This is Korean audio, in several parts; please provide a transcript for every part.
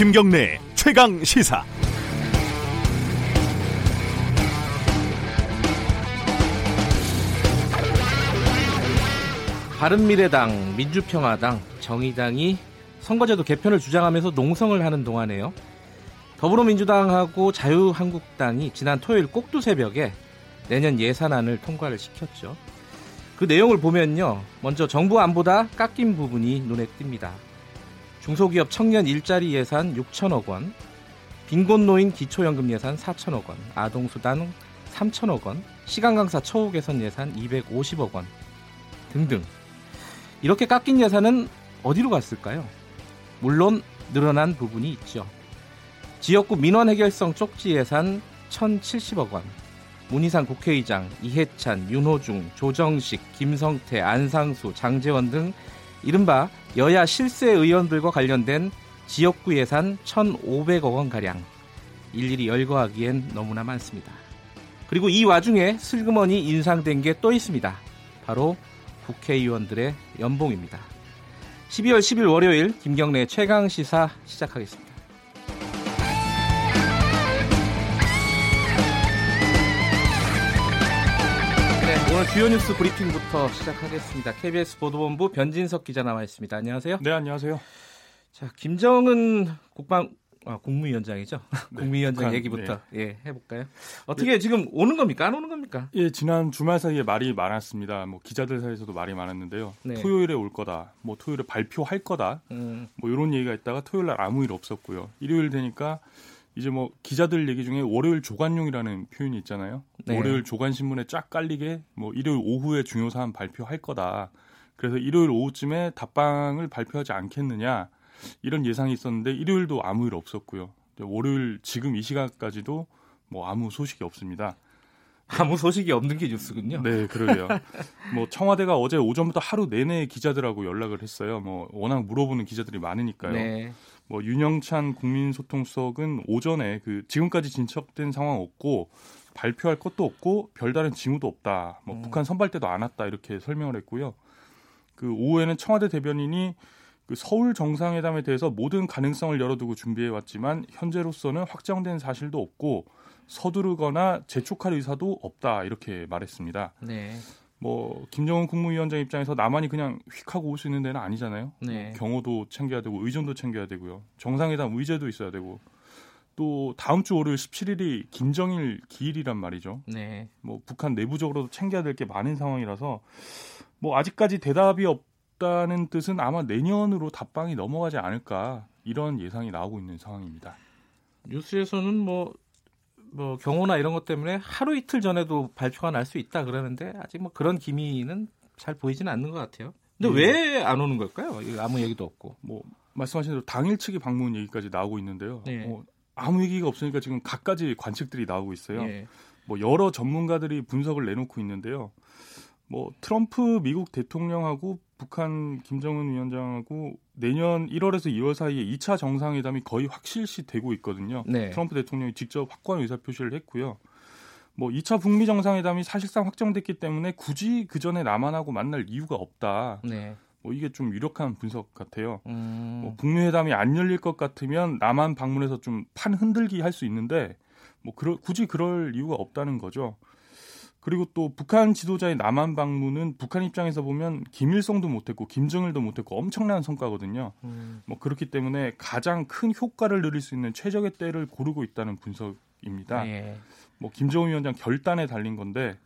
김경래 최강 시사. 바른미래당, 민주평화당, 정의당이 선거제도 개편을 주장하면서 농성을 하는 동안에요. 더불어민주당하고 자유한국당이 지난 토요일 꼭두 새벽에 내년 예산안을 통과를 시켰죠. 그 내용을 보면요. 먼저 정부 안보다 깎인 부분이 눈에 띕니다. 중소기업 청년 일자리 예산 6천억 원, 빈곤노인 기초연금 예산 4천억 원, 아동수당 3천억 원, 시간강사 처우 개선 예산 250억 원 등등. 이렇게 깎인 예산은 어디로 갔을까요? 물론 늘어난 부분이 있죠. 지역구 민원 해결성 쪽지 예산 1,070억 원, 문희상 국회의장, 이해찬, 윤호중, 조정식, 김성태, 안상수, 장재원 등 이른바 여야 실세 의원들과 관련된 지역구 예산 1,500억 원가량 일일이 열거하기엔 너무나 많습니다. 그리고 이 와중에 슬그머니 인상된 게 또 있습니다. 바로 국회의원들의 연봉입니다. 12월 10일 월요일 김경래 최강 시사 시작하겠습니다. 오늘 주요 뉴스 브리핑부터 시작하겠습니다. KBS 보도본부 변진석 기자 나와 있습니다. 안녕하세요. 네, 안녕하세요. 자, 김정은 국방 아, 국무위원장이죠. 네, 국무위원장 북한, 얘기부터 예 해볼까요? 어떻게 지금 오는 겁니까? 안 오는 겁니까? 예, 지난 주말 사이에 말이 많았습니다. 뭐 기자들 사이에서도 말이 많았는데요. 네. 토요일에 올 거다. 뭐 토요일에 발표할 거다. 음, 뭐 이런 얘기가 있다가 토요일 날 아무 일 없었고요. 일요일 되니까 이제 뭐 기자들 얘기 중에 월요일 조간용이라는 표현이 있잖아요. 네. 월요일 조간 신문에 쫙 깔리게 뭐 일요일 오후에 중요 사안 발표할 거다. 그래서 일요일 오후쯤에 답방을 발표하지 않겠느냐 이런 예상이 있었는데 일요일도 아무 일 없었고요. 월요일 지금 이 시간까지도 뭐 아무 소식이 없습니다. 아무 소식이 없는 게 뉴스군요. 네, 그러게요. 뭐 청와대가 어제 오전부터 하루 내내 기자들하고 연락을 했어요. 뭐 워낙 물어보는 기자들이 많으니까요. 네. 뭐 윤영찬 국민소통수석은 오전에 그 지금까지 진척된 상황 없고 발표할 것도 없고 별다른 징후도 없다. 뭐 음. 북한 선발대도 안 왔다 이렇게 설명을 했고요. 그 오후에는 청와대 대변인이 그 서울 정상회담에 대해서 모든 가능성을 열어두고 준비해 왔지만 현재로서는 확정된 사실도 없고 서두르거나 재촉할 의사도 없다 이렇게 말했습니다. 네. 뭐 김정은 국무위원장 입장에서 나만이 그냥 휙 하고 올 수 있는 데는 아니잖아요. 네. 뭐 경호도 챙겨야 되고 의전도 챙겨야 되고요. 정상회담 의제도 있어야 되고 또 다음 주 월요일 17일이 김정일 기일이란 말이죠. 네. 뭐 북한 내부적으로도 챙겨야 될 게 많은 상황이라서 뭐 아직까지 대답이 없다는 뜻은 아마 내년으로 답방이 넘어가지 않을까 이런 예상이 나오고 있는 상황입니다. 뉴스에서는 뭐, 뭐 경호나 이런 것 때문에 하루 이틀 전에도 발표가 날 수 있다 그러는데 아직 뭐 그런 기미는 잘 보이지는 않는 것 같아요. 근데 네. 왜안 오는 걸까요? 아무 얘기도 없고. 뭐 말씀하신 대로 당일 측이 방문 얘기까지 나오고 있는데요. 네. 뭐 아무 얘기가 없으니까 지금 각가지 관측들이 나오고 있어요. 예. 뭐 여러 전문가들이 분석을 내놓고 있는데요. 뭐 트럼프 미국 대통령하고 북한 김정은 위원장하고 내년 1월에서 2월 사이에 2차 정상회담이 거의 확실시 되고 있거든요. 네. 트럼프 대통령이 직접 확고한 의사 표시를 했고요. 뭐 2차 북미 정상회담이 사실상 확정됐기 때문에 굳이 그 전에 남한하고 만날 이유가 없다. 네. 뭐 이게 좀 유력한 분석 같아요. 음, 뭐 북미 회담이 안 열릴 것 같으면 남한 방문해서 좀 판 흔들기 할 수 있는데 뭐 그러, 굳이 그럴 이유가 없다는 거죠. 그리고 또 북한 지도자의 남한 방문은 북한 입장에서 보면 김일성도 못했고 김정일도 못했고 엄청난 성과거든요. 음, 뭐 그렇기 때문에 가장 큰 효과를 누릴 수 있는 최적의 때를 고르고 있다는 분석입니다. 예. 뭐 김정은 위원장 결단에 달린 건데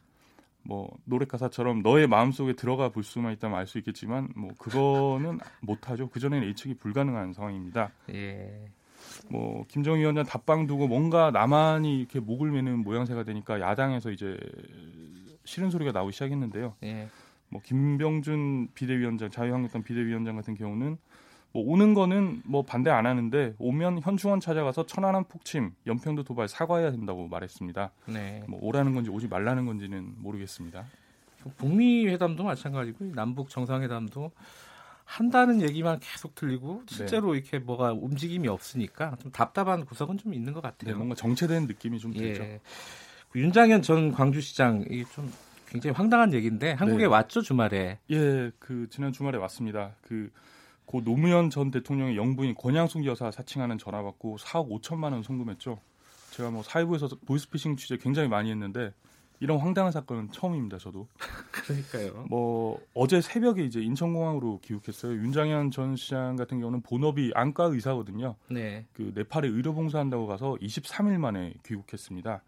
뭐 노래 가사처럼 너의 마음속에 들어가 볼 수만 있다면 알 수 있겠지만 뭐 그거는 못하죠. 그 전에는 예측이 불가능한 상황입니다. 예. 뭐 김정은 위원장 답방 두고 뭔가 나만이 이렇게 목을 매는 모양새가 되니까 야당에서 이제 싫은 소리가 나오기 시작했는데요. 예. 뭐 김병준 비대위원장 자유한국당 비대위원장 같은 경우는 뭐 오는 거는 뭐 반대 안 하는데 오면 현충원 찾아가서 천안함 폭침, 연평도 도발 사과해야 된다고 말했습니다. 네. 뭐 오라는 건지 오지 말라는 건지는 모르겠습니다. 북미 회담도 마찬가지고 남북 정상회담도 한다는 얘기만 계속 들리고 실제로 이렇게 뭐가 움직임이 없으니까 좀 답답한 구석은 좀 있는 것 네, 같아요. 뭔가 정체된 느낌이 좀 들죠. 예. 그 윤장현 전 광주시장 이게 좀 굉장히 황당한 얘기인데 한국에 네. 왔죠 주말에. 예, 그 지난 주말에 왔습니다. 그 고 노무현 전 대통령의 영부인 권양숙 여사 사칭하는 전화 받고 4억 5천만 원 송금했죠. 제가 뭐 사회부에서 보이스피싱 취재 굉장히 많이 했는데 이런 황당한 사건은 처음입니다. 저도. 그러니까요. 뭐 어제 새벽에 이제 인천공항으로 귀국했어요. 윤장현 전 시장 같은 경우는 본업이 안과 의사거든요. 네. 그 네팔에 의료봉사한다고 가서 23일 만에 귀국했습니다.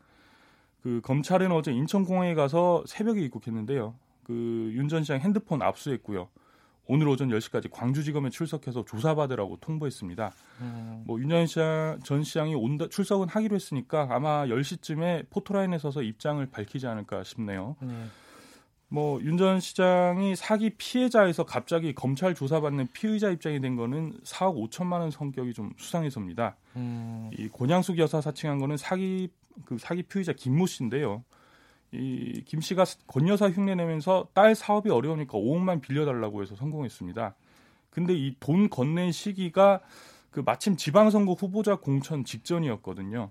그 검찰은 어제 인천공항에 가서 새벽에 입국했는데요. 그 윤 전 시장 핸드폰 압수했고요. 오늘 오전 10시까지 광주지검에 출석해서 조사받으라고 통보했습니다. 음, 뭐윤 시장, 전 시장이 온다, 출석은 하기로 했으니까 아마 10시쯤에 포토라인에 서서 입장을 밝히지 않을까 싶네요. 네. 뭐윤 전 시장이 사기 피해자에서 갑자기 검찰 조사받는 피의자 입장이 된 거는 4억 5천만 원 성격이 좀 수상해서입니다. 음, 이 권양숙 여사 사칭한 거는 사기 그 사기 피의자 김모 씨인데요. 이 김 씨가 권 여사 흉내 내면서 딸 사업이 어려우니까 5억만 빌려달라고 해서 성공했습니다. 근데 이 돈 건넨 시기가 그 마침 지방선거 후보자 공천 직전이었거든요.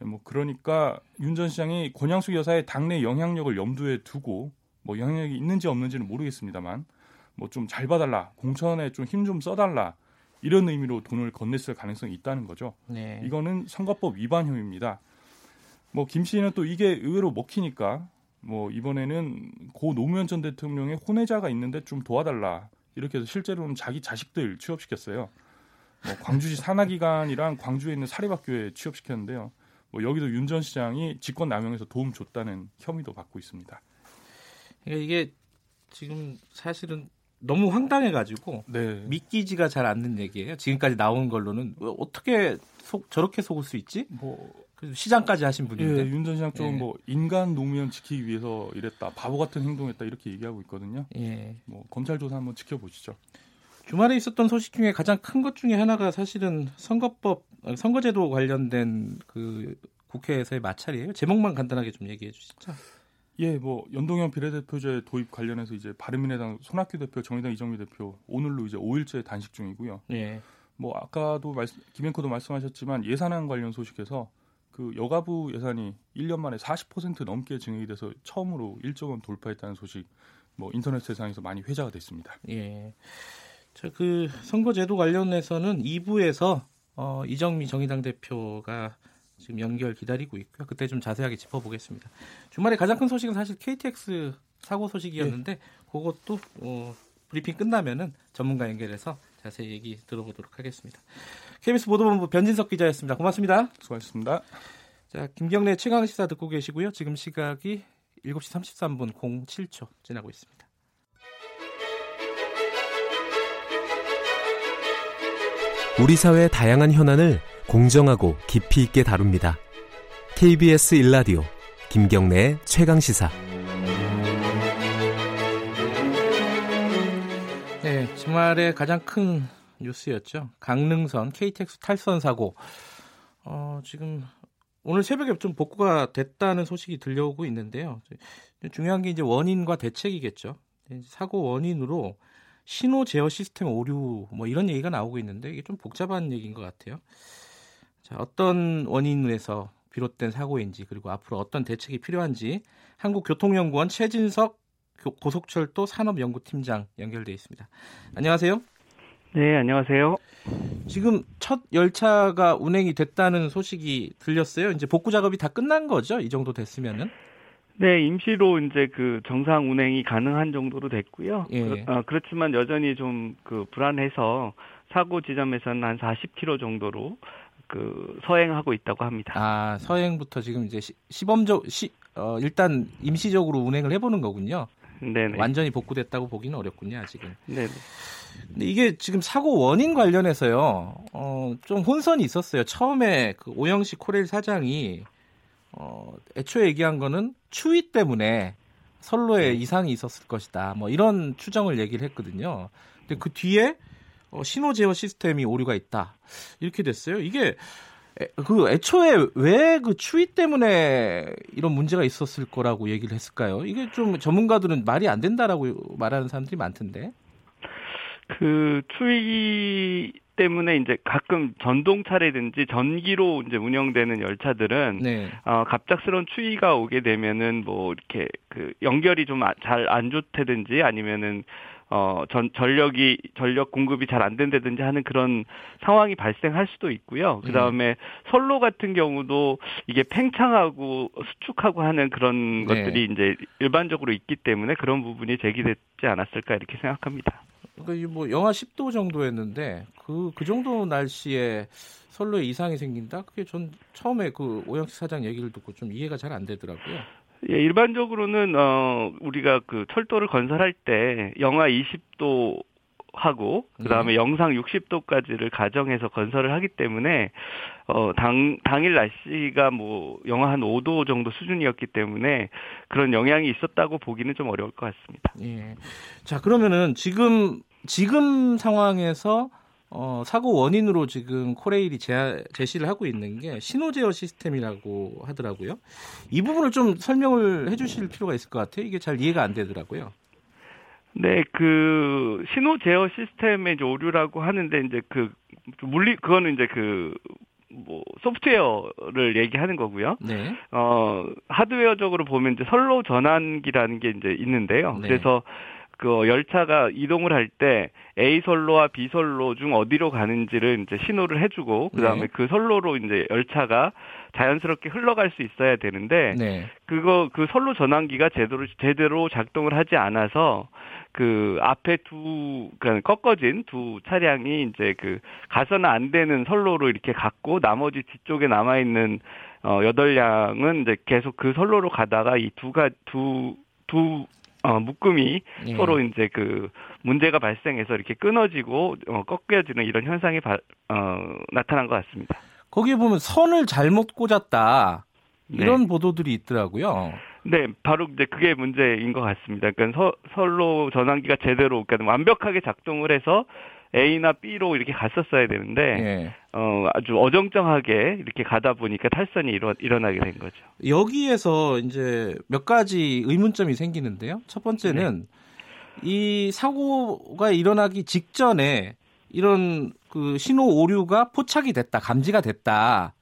뭐 그러니까 윤 전 시장이 권양숙 여사의 당내 영향력을 염두에 두고 뭐 영향력이 있는지 없는지는 모르겠습니다만 뭐 좀 잘 봐달라 공천에 좀 힘좀 써달라 이런 의미로 돈을 건넸을 가능성이 있다는 거죠. 네. 이거는 선거법 위반 혐의입니다. 뭐 김 씨는 또 이게 의외로 먹히니까 뭐 이번에는 고 노무현 전 대통령의 혼외자가 있는데 좀 도와달라 이렇게 해서 실제로는 자기 자식들 취업시켰어요. 뭐 광주시 산하기관이랑 광주에 있는 사립학교에 취업시켰는데요. 뭐 여기도 윤 전 시장이 직권 남용해서 도움 줬다는 혐의도 받고 있습니다. 그러니까 이게 지금 사실은 너무 황당해가지고 네. 믿기지가 잘 않는 얘기예요. 지금까지 나온 걸로는 왜 어떻게 속- 저렇게 속을 수 있지? 뭐 시장까지 하신 예, 분인데. 윤전 시장 예. 쪽은 뭐 인간 노무현 지키기 위해서 이랬다. 바보 같은 행동했다 이렇게 얘기하고 있거든요. 예. 뭐 검찰 조사 한번 지켜보시죠. 주말에 있었던 소식 중에 가장 큰 것 중에 하나가 사실은 선거법, 어, 선거제도 관련된 그 국회에서의 마찰이에요. 제목만 간단하게 좀 얘기해 주시죠. 예, 뭐 연동형 비례대표제 도입 관련해서 이제 바른미래당 손학규 대표, 정의당 이정미 대표 오늘로 이제 5일째 단식 중이고요. 예. 뭐 아까도 말씀, 김행코도 말씀하셨지만 예산안 관련 소식에서 그 여가부 예산이 1년 만에 40% 넘게 증액이 돼서 처음으로 1조 원 돌파했다는 소식 뭐 인터넷 세상에서 많이 회자가 됐습니다. 예. 저그 선거제도 관련해서는 2부에서 어, 이정미 정의당 대표가 지금 연결 기다리고 있고요. 그때 좀 자세하게 짚어보겠습니다. 주말에 가장 큰 소식은 사실 KTX 사고 소식이었는데 그것도 어, 브리핑 끝나면은 전문가 연결해서 자세히 얘기 들어보도록 하겠습니다. KBS 보도본부 변진석 기자였습니다. 고맙습니다. 수고하셨습니다. 자, 김경래 최강 시사 듣고 계시고요. 지금 시각이 7시 33분 07초 지나고 있습니다. 우리 사회의 다양한 현안을 공정하고 깊이 있게 다룹니다. KBS 일라디오 김경래의 최강 시사. 주말에 가장 큰 뉴스였죠. 강릉선 KTX 탈선 사고. 어, 지금 오늘 새벽에 좀 복구가 됐다는 소식이 들려오고 있는데요. 중요한 게 이제 원인과 대책이겠죠. 사고 원인으로 신호 제어 시스템 오류 뭐 이런 얘기가 나오고 있는데 이게 좀 복잡한 얘기인 것 같아요. 자, 어떤 원인에서 비롯된 사고인지 그리고 앞으로 어떤 대책이 필요한지 한국교통연구원 최진석 교- 고속철도 산업연구팀장 연결돼 있습니다. 안녕하세요. 네, 안녕하세요. 지금 첫 열차가 운행이 됐다는 소식이 들렸어요. 이제 복구 작업이 다 끝난 거죠? 이 정도 됐으면은. 네, 임시로 이제 그 정상 운행이 가능한 정도로 됐고요. 예. 그, 어, 그렇지만 여전히 좀 그 불안해서 사고 지점에서는 한 40km 정도로 그 서행하고 있다고 합니다. 아 서행부터 지금 이제 시, 시범적 시 어, 일단 임시적으로 운행을 해보는 거군요. 네네. 완전히 복구됐다고 보기는 어렵군요 아직은. 네네. 근데 이게 지금 사고 원인 관련해서요, 어, 좀 혼선이 있었어요. 처음에 그 오영식 코레일 사장이 어, 애초에 얘기한 거는 추위 때문에 선로에 이상이 있었을 것이다. 뭐 이런 추정을 얘기를 했거든요. 근데 그 뒤에 어, 신호 제어 시스템이 오류가 있다. 이렇게 됐어요. 이게 애, 그 애초에 왜 그 추위 때문에 이런 문제가 있었을 거라고 얘기를 했을까요? 이게 좀 전문가들은 말이 안 된다라고 말하는 사람들이 많던데. 그 추위 때문에 이제 가끔 전동차라든지 전기로 이제 운영되는 열차들은 네. 어, 갑작스러운 추위가 오게 되면은 뭐 이렇게 그 연결이 좀 잘안 좋다든지 아니면은 어, 전, 전력이, 전력 공급이 잘 안 된다든지 하는 그런 상황이 발생할 수도 있고요. 그 다음에 선로 같은 경우도 이게 팽창하고 수축하고 하는 그런 네. 것들이 이제 일반적으로 있기 때문에 그런 부분이 제기됐지 않았을까 이렇게 생각합니다. 그러니까 이뭐 영하 10도 정도였는데 그 그 정도 날씨에 선로에 이상이 생긴다? 그게 전 처음에 그 오영식 사장 얘기를 듣고 좀 이해가 잘 안 되더라고요. 예, 일반적으로는 어 우리가 그 철도를 건설할 때 영하 20도 하고 그다음에 영상 60도까지를 가정해서 건설을 하기 때문에 어당 당일 날씨가 뭐 영하 한 5도 정도 수준이었기 때문에 그런 영향이 있었다고 보기는 좀 어려울 것 같습니다. 예. 자, 그러면은 지금 지금 상황에서 어, 사고 원인으로 지금 코레일이 제, 제시를 하고 있는 게 신호 제어 시스템이라고 하더라고요. 이 부분을 좀 설명을 해주실 필요가 있을 것 같아요. 이게 잘 이해가 안 되더라고요. 네, 그 신호 제어 시스템의 이제 오류라고 하는데 이제 그 물리 그거는 이제 그 뭐 소프트웨어를 얘기하는 거고요. 네. 어 하드웨어적으로 보면 이제 선로 전환기라는 게 이제 있는데요. 네. 그래서 그 열차가 이동을 할 때 A 선로와 B 선로 중 어디로 가는지를 이제 신호를 해주고 그다음에 네. 그 선로로 이제 열차가 자연스럽게 흘러갈 수 있어야 되는데 네. 그거 그 선로 전환기가 제대로 제대로 작동을 하지 않아서 그 앞에 두 그러니까 꺾어진 두 차량이 이제 그 가서는 안 되는 선로로 이렇게 갔고 나머지 뒤쪽에 남아 있는 어 여덟 량은 이제 계속 그 선로로 가다가 이 두가 두두 어, 묶음이 예. 서로 이제 그 문제가 발생해서 이렇게 끊어지고 어, 꺾여지는 이런 현상이 바, 어, 나타난 것 같습니다. 거기에 보면 선을 잘못 꽂았다. 네. 이런 보도들이 있더라고요. 네, 바로 이제 그게 문제인 것 같습니다. 그러니까 서, 선로 전환기가 제대로, 그러니까 완벽하게 작동을 해서 A나 B로 이렇게 갔었어야 되는데, 예. 어, 아주 어정쩡하게 이렇게 가다 보니까 탈선이 일어, 일어나게 된 거죠. 여기에서 이제 몇 가지 의문점이 생기는데요. 첫 번째는 이 사고가 일어나기 직전에 이런 그 신호 오류가 포착이 됐다, 감지가 됐다.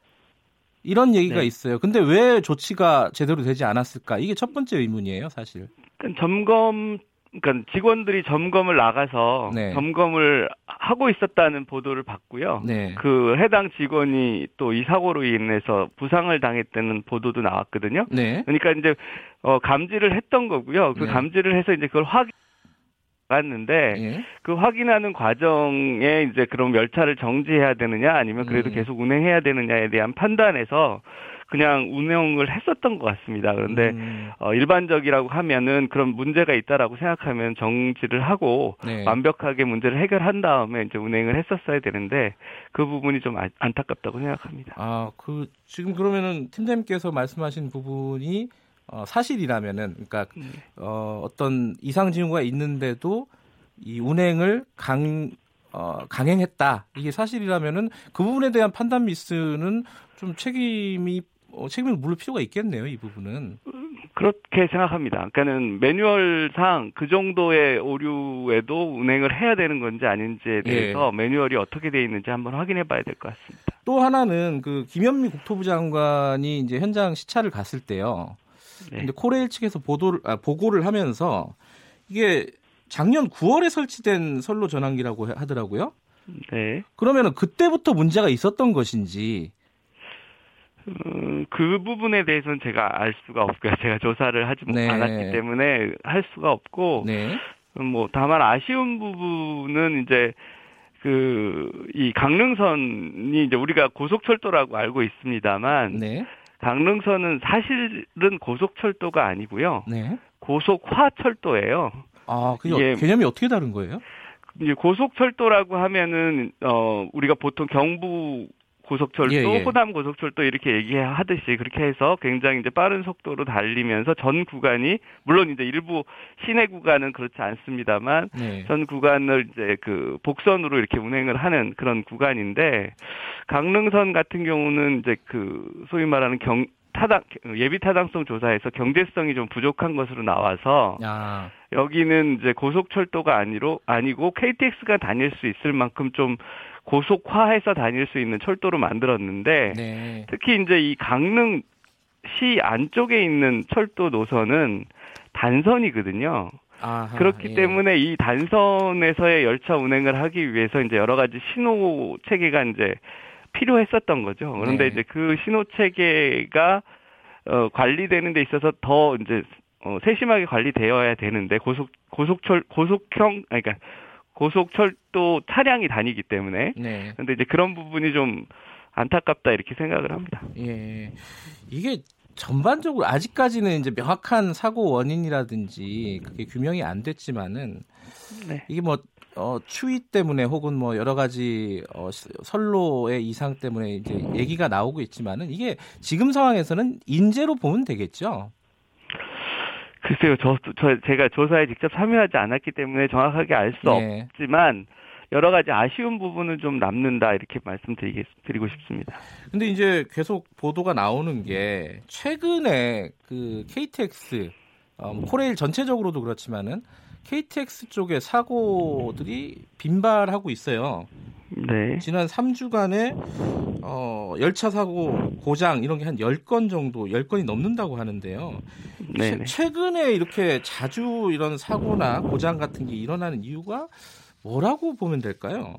이런 얘기가 네. 있어요. 근데 왜 조치가 제대로 되지 않았을까? 이게 첫 번째 의문이에요, 사실. 그러니까 점검, 그러니까 직원들이 점검을 나가서 네. 점검을 하고 있었다는 보도를 봤고요. 네. 그 해당 직원이 또 이 사고로 인해서 부상을 당했다는 보도도 나왔거든요. 네. 그러니까 이제 어 감지를 했던 거고요. 그 네. 감지를 해서 이제 그걸 확 나갔는데 예. 그 확인하는 과정에 이제 그럼 열차를 정지해야 되느냐 아니면 그래도 음. 계속 운행해야 되느냐에 대한 판단에서 그냥 운영을 했었던 것 같습니다. 그런데 음, 어, 일반적이라고 하면은 그런 문제가 있다라고 생각하면 정지를 하고 네. 완벽하게 문제를 해결한 다음에 이제 운행을 했었어야 되는데 그 부분이 좀 안- 안타깝다고 생각합니다. 아, 그 지금 그러면은 팀장님께서 말씀하신 부분이 어, 사실이라면은 그러니까 어, 어떤 이상 징후가 있는데도 이 운행을 강 어, 강행했다. 이게 사실이라면은 그 부분에 대한 판단 미스는 좀 책임이 어, 책임을 물을 필요가 있겠네요. 이 부분은. 그렇게 생각합니다. 그러니까는 매뉴얼상 그 정도의 오류에도 운행을 해야 되는 건지 아닌지에 대해서 예. 매뉴얼이 어떻게 돼 있는지 한번 확인해 봐야 될 것 같습니다. 또 하나는 그 김현미 국토부 장관이 이제 현장 시찰을 갔을 때요. 네. 근데 코레일 측에서 보도를 아, 보고를 하면서 이게 작년 9월에 설치된 선로 전환기라고 하- 하더라고요. 네. 그러면은 그때부터 문제가 있었던 것인지 음, 그 부분에 대해서는 제가 알 수가 없고요. 제가 조사를 하지 못- 네. 않았기 때문에 할 수가 없고 네. 음, 뭐 다만 아쉬운 부분은 이제 그 이 강릉선이 이제 우리가 고속철도라고 알고 있습니다만 네. 강릉선은 사실은 고속철도가 아니고요. 네. 고속화철도예요. 아, 그 이게- 개념이 어떻게 다른 거예요? 이제 고속철도라고 하면은 어 우리가 보통 경부 고속철도, 예, 예. 호남 고속철도 이렇게 얘기하듯이 그렇게 해서 굉장히 이제 빠른 속도로 달리면서 전 구간이 물론 이제 일부 시내 구간은 그렇지 않습니다만 네. 전 구간을 이제 그 복선으로 이렇게 운행을 하는 그런 구간인데 강릉선 같은 경우는 이제 그 소위 말하는 경 타당 예비 타당성 조사에서 경제성이 좀 부족한 것으로 나와서 야. 여기는 이제 고속철도가 아니로 아니고 KTX가 다닐 수 있을 만큼 좀 고속화해서 다닐 수 있는 철도로 만들었는데 네. 특히 이제 이 강릉 시 안쪽에 있는 철도 노선은 단선이거든요. 아하, 그렇기 예. 때문에 이 단선에서의 열차 운행을 하기 위해서 이제 여러 가지 신호 체계가 이제 필요했었던 거죠. 그런데 네. 이제 그 신호 체계가 어, 관리되는 데 있어서 더 이제 어, 세심하게 관리되어야 되는데 고속 고속철 고속형 아니 그러니까 고속철도 차량이 다니기 때문에 네. 근데 이제 그런 부분이 좀 안타깝다 이렇게 생각을 합니다. 예. 이게 전반적으로 아직까지는 이제 명확한 사고 원인이라든지 그게 규명이 안 됐지만은 네. 이게 뭐 어, 추위 때문에 혹은 뭐 여러 가지 어, 시- 선로의 이상 때문에 이제 얘기가 나오고 있지만은 이게 지금 상황에서는 인재로 보면 되겠죠. 글쎄요, 저, 저 제가 조사에 직접 참여하지 않았기 때문에 정확하게 알 수 네. 없지만 여러 가지 아쉬운 부분은 좀 남는다 이렇게 말씀드리고 싶습니다. 근데 이제 계속 보도가 나오는 게 최근에 그 KTX 어, 뭐 코레일 전체적으로도 그렇지만은 KTX 쪽에 사고들이 빈발하고 있어요. 네. 지난 3주간에 어, 열차 사고 고장 이런 게 한 10건 정도, 10건이 넘는다고 하는데요. 네. 최, 최근에 이렇게 자주 이런 사고나 고장 같은 게 일어나는 이유가 뭐라고 보면 될까요?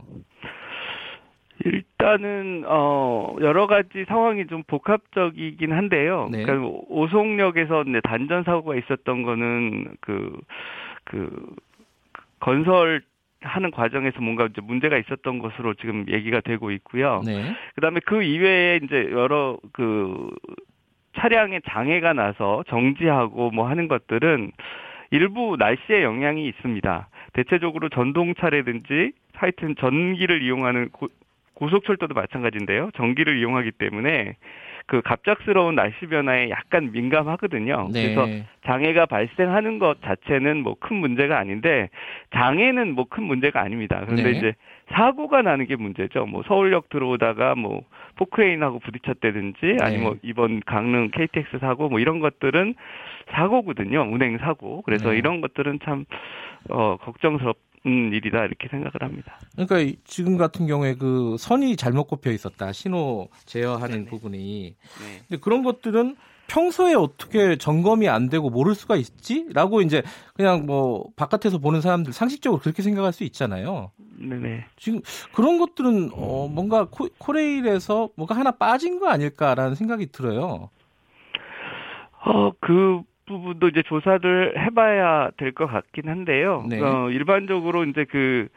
일단은 어 여러 가지 상황이 좀 복합적이긴 한데요. 네. 그러니까 오송역에서 단전 사고가 있었던 거는 그그 건설 하는 과정에서 뭔가 이제 문제가 있었던 것으로 지금 얘기가 되고 있고요. 네. 그다음에 그 이외에 이제 여러 그 차량에 장애가 나서 정지하고 뭐 하는 것들은 일부 날씨의 영향이 있습니다. 대체적으로 전동차라든지 하여튼 전기를 이용하는 고, 고속철도도 마찬가지인데요. 전기를 이용하기 때문에 그 갑작스러운 날씨 변화에 약간 민감하거든요. 네. 그래서 장애가 발생하는 것 자체는 뭐 큰 문제가 아닌데 장애는 뭐 큰 문제가 아닙니다. 그런데 네. 이제 사고가 나는 게 문제죠. 뭐 서울역 들어오다가 뭐 포크레인하고 부딪혔다든지 아니면 네. 뭐 이번 강릉 KTX 사고 뭐 이런 것들은 사고거든요. 운행 사고. 그래서 네. 이런 것들은 참 어, 걱정스럽은 일이다 이렇게 생각을 합니다. 그러니까 이- 지금 같은 경우에 그 선이 잘못 꼽혀 있었다. 신호 제어하는 네네. 부분이. 네. 근데 그런 것들은 평소에 어떻게 점검이 안 되고 모를 수가 있지? 라고 이제 그냥 뭐 바깥에서 보는 사람들 상식적으로 그렇게 생각할 수 있잖아요. 네네. 지금 그런 것들은 어 뭔가 코, 코레일에서 뭔가 하나 빠진 거 아닐까라는 생각이 들어요. 어, 그 부분도 이제 조사를 해봐야 될 것 같긴 한데요. 네. 어, 일반적으로 이제 그,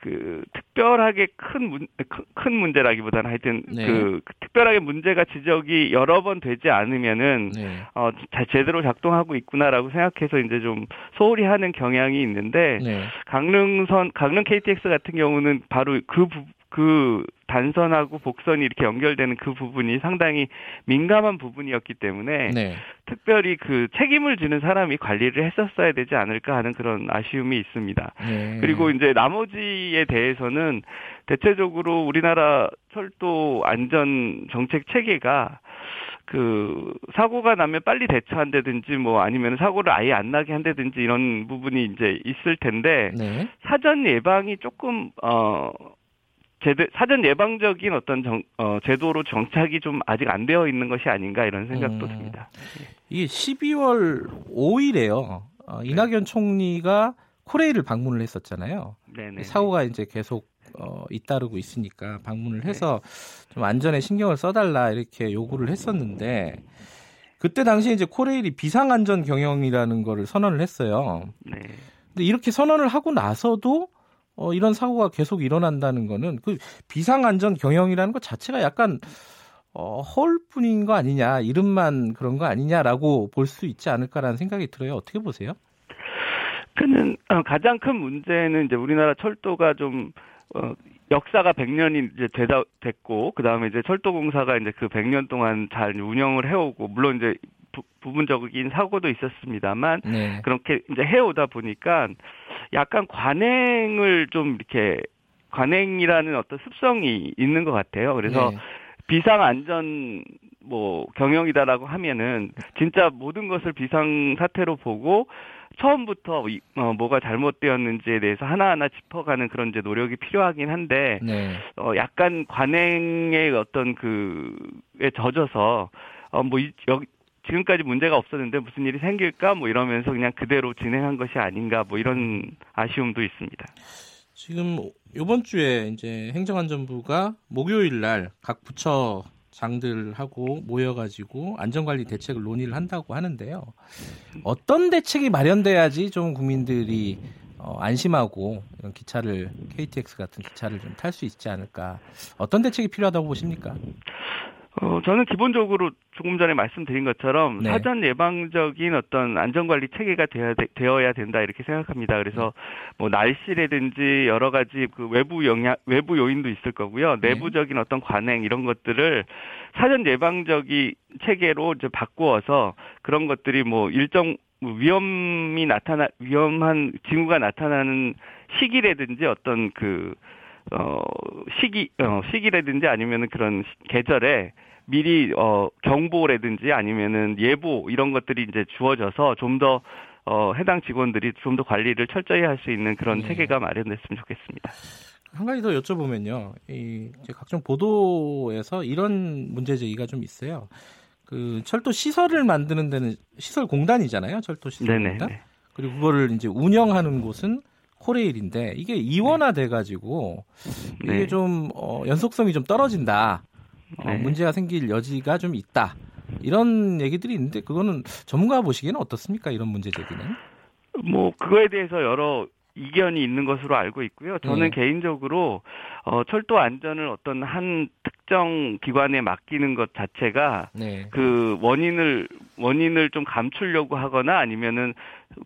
그, 특별하게 큰 문, 큰- 큰 문제라기보다는 하여튼 네. 그, 그 특별하게 문제가 지적이 여러 번 되지 않으면은 네. 어, 자, 제대로 작동하고 있구나라고 생각해서 이제 좀 소홀히 하는 경향이 있는데 네. 강릉선, 강릉 KTX 같은 경우는 바로 그, 부, 그 단선하고 복선이 이렇게 연결되는 그 부분이 상당히 민감한 부분이었기 때문에 네. 특별히 그 책임을 지는 사람이 관리를 했었어야 되지 않을까 하는 그런 아쉬움이 있습니다. 네. 그리고 이제 나머지에 대해서는 대체적으로 우리나라 철도 안전 정책 체계가 그 사고가 나면 빨리 대처한다든지 뭐 아니면 사고를 아예 안 나게 한다든지 이런 부분이 이제 있을 텐데 네. 사전 예방이 조금 어 제대 사전 예방적인 어떤 정, 어, 제도로 정착이 좀 아직 안 되어 있는 것이 아닌가 이런 생각도 음. 듭니다. 이게 12월 5일에요. 어, 이낙연 총리가 코레일을 방문을 했었잖아요. 네네. 사고가 이제 계속 어, 잇따르고 있으니까 방문을 해서 좀 안전에 신경을 써달라 이렇게 요구를 했었는데 그때 당시에 이제 코레일이 비상안전 경영이라는 거를 선언을 했어요. 네. 근데 이렇게 선언을 하고 나서도 어, 이런 사고가 계속 일어난다는 거는 그 비상안전 경영이라는 것 자체가 약간 어, 허울뿐인 거 아니냐 이름만 그런 거 아니냐라고 볼 수 있지 않을까라는 생각이 들어요. 어떻게 보세요? 그는 어, 가장 큰 문제는 이제 우리나라 철도가 좀 어, 역사가 100년이 이제 되다 됐고 그다음에 이제 철도 공사가 이제 그 100년 동안 잘 운영을 해 오고 물론 이제 부, 부분적인 사고도 있었습니다만 네. 그렇게 이제 해오다 보니까 약간 관행을 좀 이렇게 관행이라는 어떤 습성이 있는 것 같아요. 그래서 네. 비상 안전 뭐 경영이다라고 하면은 진짜 모든 것을 비상 사태로 보고 처음부터 이, 어, 뭐가 잘못되었는지에 대해서 하나하나 짚어가는 그런 이제 노력이 필요하긴 한데 네. 어 약간 관행의 어떤 그에 젖어서 어뭐 여기 지금까지 문제가 없었는데 무슨 일이 생길까 뭐 이러면서 그냥 그대로 진행한 것이 아닌가 뭐 이런 아쉬움도 있습니다. 지금 이번 주에 이제 행정안전부가 목요일 날 각 부처 장들하고 모여가지고 안전관리 대책을 논의를 한다고 하는데요. 어떤 대책이 마련돼야지 좀 국민들이 어, 안심하고 이런 기차를 KTX 같은 기차를 좀 탈 수 있지 않을까? 어떤 대책이 필요하다고 보십니까? 어, 저는 기본적으로 조금 전에 말씀드린 것처럼 네. 사전 예방적인 어떤 안전관리 체계가 되어야, 되, 되어야 된다 이렇게 생각합니다. 그래서 뭐 날씨라든지 여러 가지 그 외부 영향, 외부 요인도 있을 거고요. 네. 내부적인 어떤 관행 이런 것들을 사전 예방적인 체계로 이제 바꾸어서 그런 것들이 뭐 일정 위험이 나타나 위험한 징후가 나타나는 시기라든지 어떤 그 어, 시기, 어, 시기라든지 아니면은 그런 시- 계절에 미리, 어, 경보라든지 아니면은 예보 이런 것들이 이제 주어져서 좀 더, 어, 해당 직원들이 좀 더 관리를 철저히 할 수 있는 그런 네. 체계가 마련됐으면 좋겠습니다. 한 가지 더 여쭤보면요. 이 각종 보도에서 이런 문제 제기가 좀 있어요. 그 철도 시설을 만드는 데는 시설 공단이잖아요. 철도 시설 네네. 공단. 그리고 그거를 이제 운영하는 곳은 코레일인데 이게 이원화 돼 가지고 이게 네. 좀 어, 연속성이 좀 떨어진다. 어, 네. 문제가 생길 여지가 좀 있다. 이런 얘기들이 있는데 그거는 전문가 보시기에는 어떻습니까? 이런 문제 제기는? 뭐 그거에 대해서 여러 이견이 있는 것으로 알고 있고요. 저는 네. 개인적으로 어 철도 안전을 어떤 한 특정 기관에 맡기는 것 자체가 네. 그 원인을 원인을 좀 감추려고 하거나 아니면은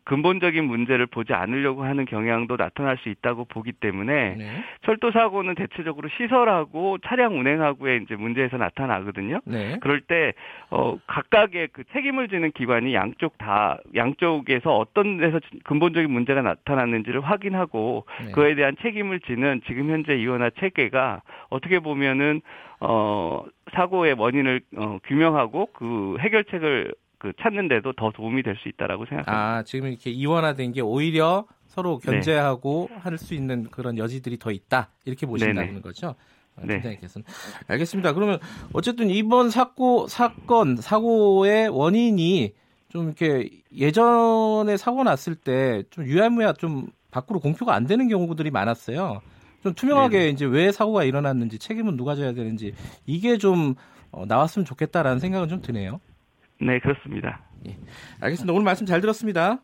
근본적인 문제를 보지 않으려고 하는 경향도 나타날 수 있다고 보기 때문에 네. 철도 사고는 대체적으로 시설하고 차량 운행하고의 이제 문제에서 나타나거든요. 네. 그럴 때, 어, 각각의 그 책임을 지는 기관이 양쪽 다, 양쪽에서 어떤 데서 근본적인 문제가 나타났는지를 확인하고, 네. 그에 대한 책임을 지는 지금 현재 이원화 체계가 어떻게 보면은, 어, 사고의 원인을, 어, 규명하고 그 해결책을 그 찾는데도 더 도움이 될 수 있다라고 생각합니다. 아, 지금 이렇게 이원화된 게 오히려 서로 네. 견제하고 할수 있는 그런 여지들이 더 있다. 이렇게 보신다는 네네. 거죠. 아, 네. 팀장님께서는 알겠습니다. 그러면 어쨌든 이번 사고 사건 사고의 원인이 좀 이렇게 예전에 사고 났을 때 좀 유야무야 좀 밖으로 공표가 안 되는 경우들이 많았어요. 좀 투명하게 네네. 이제 왜 사고가 일어났는지 책임은 누가 져야 되는지 이게 좀 어, 나왔으면 좋겠다라는 생각은 좀 드네요. 네, 그렇습니다. 알겠습니다. 오늘 말씀 잘 들었습니다.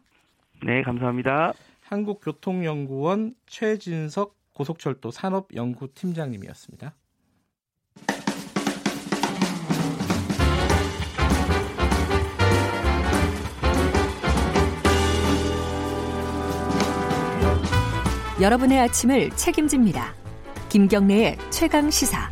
네, 감사합니다. 한국교통연구원 최진석 고속철도 산업연구팀장님이었습니다. 여러분의 아침을 책임집니다. 김경래의 최강 시사.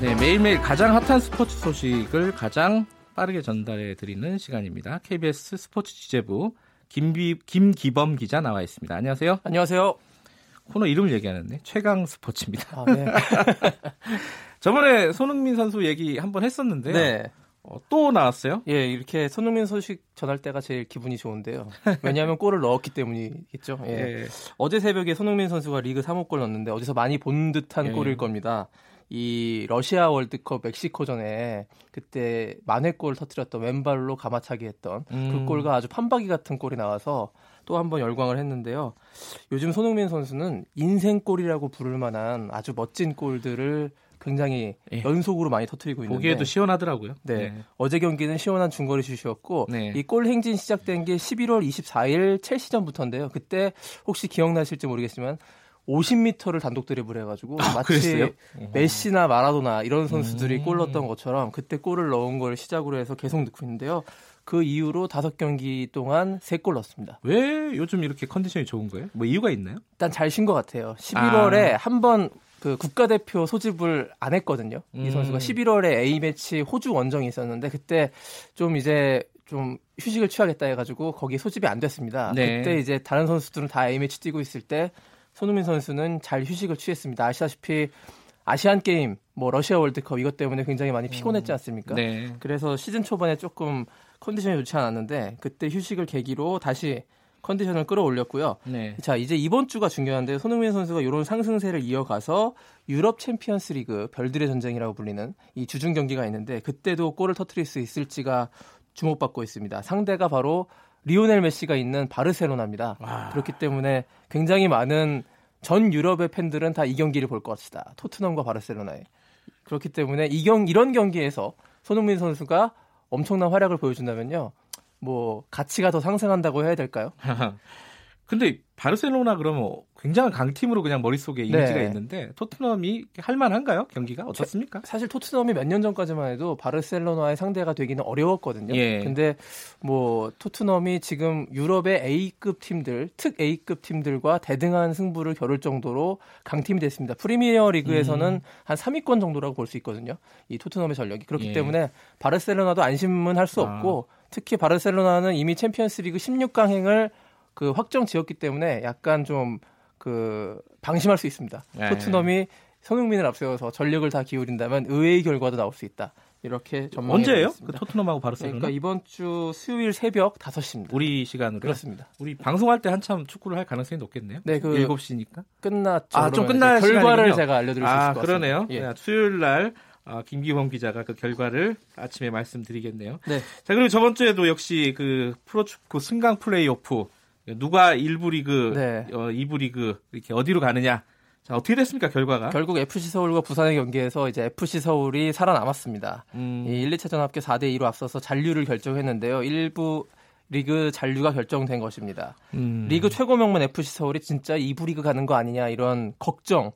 네, 매일매일 가장 핫한 스포츠 소식을 가장 빠르게 전달해 드리는 시간입니다. KBS 스포츠 취재부 김비, 김기범 기자 나와 있습니다. 안녕하세요. 안녕하세요. 코너 이름을 얘기하는데 최강 스포츠입니다. 아, 네. 저번에 손흥민 선수 얘기 한번 했었는데요. 네. 어, 또 나왔어요. 예, 이렇게 손흥민 소식 전할 때가 제일 기분이 좋은데요. 왜냐하면 골을 넣었기 때문이겠죠. 예. 예. 어제 새벽에 손흥민 선수가 리그 3호 골 넣었는데 어디서 많이 본 듯한 예. 골일 겁니다. 이 러시아 월드컵 멕시코전에 그때 만회골 터뜨렸던 왼발로 가마차기 했던 음. 그 골과 아주 판박이 같은 골이 나와서 또 한번 열광을 했는데요. 요즘 손흥민 선수는 인생골이라고 부를 만한 아주 멋진 골들을 굉장히 예. 연속으로 많이 터뜨리고 있는데 보기에도 시원하더라고요. 네. 어제 경기는 시원한 중거리 슛이었고 네. 이골 행진 시작된 게 11월 24일 첼시전부터인데요. 그때 혹시 기억나실지 모르겠지만 50m를 단독 드리블 해가지고 마치 아, 그랬어요? 메시나 마라도나 이런 선수들이 음. 골 넣었던 것처럼 그때 골을 넣은 걸 시작으로 해서 계속 넣고 있는데요. 그 이후로 다섯 경기 동안 세 골 넣었습니다. 왜 요즘 이렇게 컨디션이 좋은 거예요? 뭐 이유가 있나요? 일단 잘 쉰 것 같아요. 11월에 아. 한번 그 국가대표 소집을 안 했거든요. 음. 이 선수가 11월에 A매치 호주 원정이 있었는데 그때 좀 이제 좀 휴식을 취하겠다 해가지고 거기 소집이 안 됐습니다. 네. 그때 이제 다른 선수들은 다 A매치 뛰고 있을 때 손흥민 선수는 잘 휴식을 취했습니다. 아시다시피 아시안 게임, 뭐 러시아 월드컵 이것 때문에 굉장히 많이 피곤했지 않습니까? 네. 그래서 시즌 초반에 조금 컨디션이 좋지 않았는데 그때 휴식을 계기로 다시 컨디션을 끌어올렸고요. 네. 자, 이제 이번 주가 중요한데 손흥민 선수가 이런 상승세를 이어가서 유럽 챔피언스 리그 별들의 전쟁이라고 불리는 이 주중 경기가 있는데 그때도 골을 터트릴 수 있을지가 주목받고 있습니다. 상대가 바로 리오넬 메시가 있는 바르셀로나입니다. 와. 그렇기 때문에 굉장히 많은 전 유럽의 팬들은 다 이 경기를 볼 것이다. 토트넘과 바르셀로나에. 그렇기 때문에 이 경, 이런 경기에서 손흥민 선수가 엄청난 활약을 보여준다면요. 뭐 가치가 더 상승한다고 해야 될까요? 근데 바르셀로나 그러면 굉장한 강팀으로 그냥 머릿속에 이미지가 네. 있는데 토트넘이 할만한가요? 경기가 어떻습니까? 사실 토트넘이 몇 년 전까지만 해도 바르셀로나의 상대가 되기는 어려웠거든요. 예. 근데 뭐 토트넘이 지금 유럽의 A급 팀들, 특 A급 팀들과 대등한 승부를 겨룰 정도로 강팀이 됐습니다. 프리미어 리그에서는 한 3위권 정도라고 볼 수 있거든요. 이 토트넘의 전력이. 그렇기 예. 때문에 바르셀로나도 안심은 할수 아. 없고 특히 바르셀로나는 이미 챔피언스 리그 16강행을 그 확정 지었기 때문에 약간 좀 그 방심할 수 있습니다. 예. 토트넘이 손흥민을 앞세워서 전력을 다 기울인다면 의외의 결과도 나올 수 있다. 이렇게 전망해 언제예요? 그. 토트넘하고 바르셀로나? 그러니까 이번 주 수요일 새벽 5시입니다. 우리 시간으로 그렇습니다. 우리 방송할 때 한참 축구를 할 가능성이 높겠네요. 네, 그 7시니까. 끝났죠. 아, 좀 끝날 결과를 시간이군요. 제가 알려 드릴 수 있을 아, 것 같습니다. 그러네요. 예. 네, 수요일 날 아, 김기범 기자가 그 결과를 아침에 말씀드리겠네요. 네. 자, 그리고 저번 주에도 역시 그 프로축구 승강 플레이오프 누가 1부 리그, 네. 어, 2부 리그 이렇게 어디로 가느냐. 자, 어떻게 됐습니까, 결과가? 결국 FC 서울과 부산의 경기에서 이제 FC 서울이 살아남았습니다. 음, 이 1, 2차전 합계 4대 2로 앞서서 잔류를 결정했는데요. 1부 리그 잔류가 결정된 것입니다. 음. 리그 최고 명문 FC 서울이 진짜 2부 리그 가는 거 아니냐 이런 걱정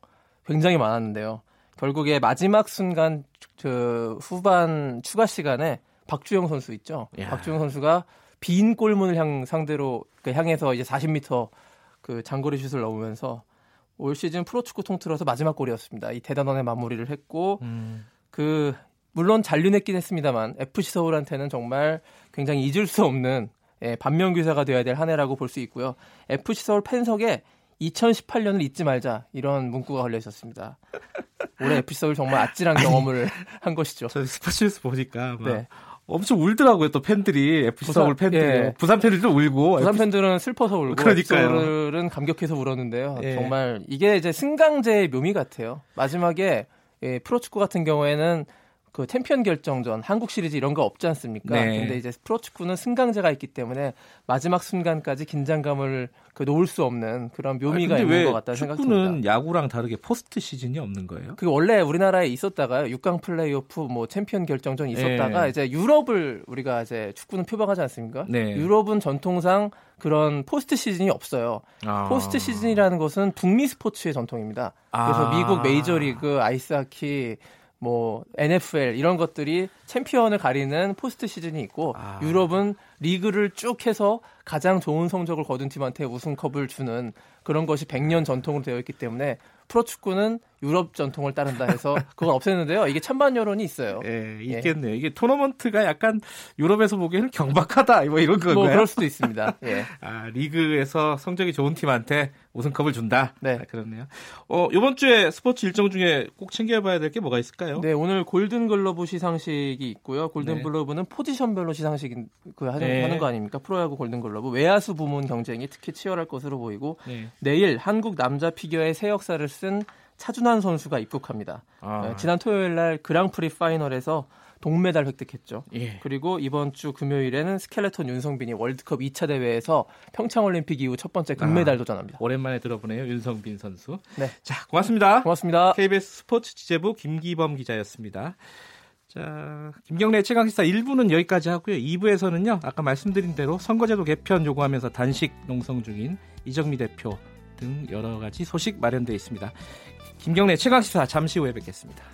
굉장히 많았는데요. 결국에 마지막 순간 그 후반 추가 시간에 박주영 선수 있죠. 야. 박주영 선수가 빈 골문을 향 상대로 그 향해서 이제 40m 그 장거리 슛을 넣으면서 올 시즌 프로축구 통틀어서 마지막 골이었습니다. 이 대단원의 마무리를 했고 음. 그 물론 잔류했긴 했습니다만 FC 서울한테는 정말 굉장히 잊을 수 없는 예, 반면교사가 돼야 될 한 해라고 볼 수 있고요. FC 서울 팬석에 2018년을 잊지 말자 이런 문구가 걸려 있었습니다. 올해 FC 서울 정말 아찔한 경험을 한 것이죠. 저 스포츠뉴스 보니까 막 네. 엄청 울더라고요, 또 팬들이. FC 부산- 서울 팬들이. 예. 부산 팬들도 울고. 부산 팬들은 슬퍼서 울고 그러니까요. FC 서울은 감격해서 울었는데요. 예. 정말 이게 이제 승강제의 묘미 같아요. 마지막에 예, 프로축구 같은 경우에는 그 챔피언 결정전, 한국 시리즈 이런 거 없지 않습니까? 네. 근데 이제 프로축구는 승강제가 있기 때문에 마지막 순간까지 긴장감을 그 놓을 수 없는 그런 묘미가 아니, 있는 왜것 같다는 생각이 축구는 듭니다. 야구랑 다르게 포스트 시즌이 없는 거예요? 그 원래 우리나라에 있었다가요. 6강 플레이오프 뭐 챔피언 결정전 있었다가 예. 이제 유럽을 우리가 이제 축구는 표방하지 않습니까? 네. 유럽은 전통상 그런 포스트 시즌이 없어요. 아. 포스트 시즌이라는 것은 북미 스포츠의 전통입니다. 그래서 아. 미국 메이저리그, 아이스하키, 뭐 NFL 이런 것들이 챔피언을 가리는 포스트 시즌이 있고 아. 유럽은 리그를 쭉 해서 가장 좋은 성적을 거둔 팀한테 우승컵을 주는 그런 것이 100년 전통으로 되어 있기 때문에 프로축구는 유럽 전통을 따른다 해서 그걸 없앴는데요. 이게 찬반 여론이 있어요. 예, 있겠네요. 이게 토너먼트가 약간 유럽에서 보기에는 경박하다, 뭐 이런 건가요? 뭐 그럴 수도 있습니다. 예. 아, 리그에서 성적이 좋은 팀한테 우승컵을 준다. 네. 아, 그렇네요. 어, 이번 주에 스포츠 일정 중에 꼭 챙겨봐야 될 게 뭐가 있을까요? 네, 오늘 골든 글러브 시상식이 있고요. 골든 네. 글러브는 포지션별로 시상식 그 하는, 네. 하는 거 아닙니까? 프로야구 골든 글러브 외야수 부문 경쟁이 특히 치열할 것으로 보이고 네. 내일 한국 남자 피겨의 새 역사를 쓴 차준환 선수가 입국합니다. 아, 어, 지난 토요일 날 그랑프리 파이널에서 동메달 획득했죠. 예. 그리고 이번 주 금요일에는 스켈레톤 윤성빈이 월드컵 2차 대회에서 평창올림픽 이후 첫 번째 금메달 아. 도전합니다. 오랜만에 들어보네요. 윤성빈 선수. 네. 자, 고맙습니다. 고맙습니다. KBS 스포츠 취재부 김기범 기자였습니다. 자, 김경래 최강시사 1부는 여기까지 하고요. 2부에서는요, 아까 말씀드린 대로 선거제도 개편 요구하면서 단식 농성 중인 이정미 대표 등 여러 가지 소식 마련되어 있습니다. 김경래 최강시사 잠시 후에 뵙겠습니다.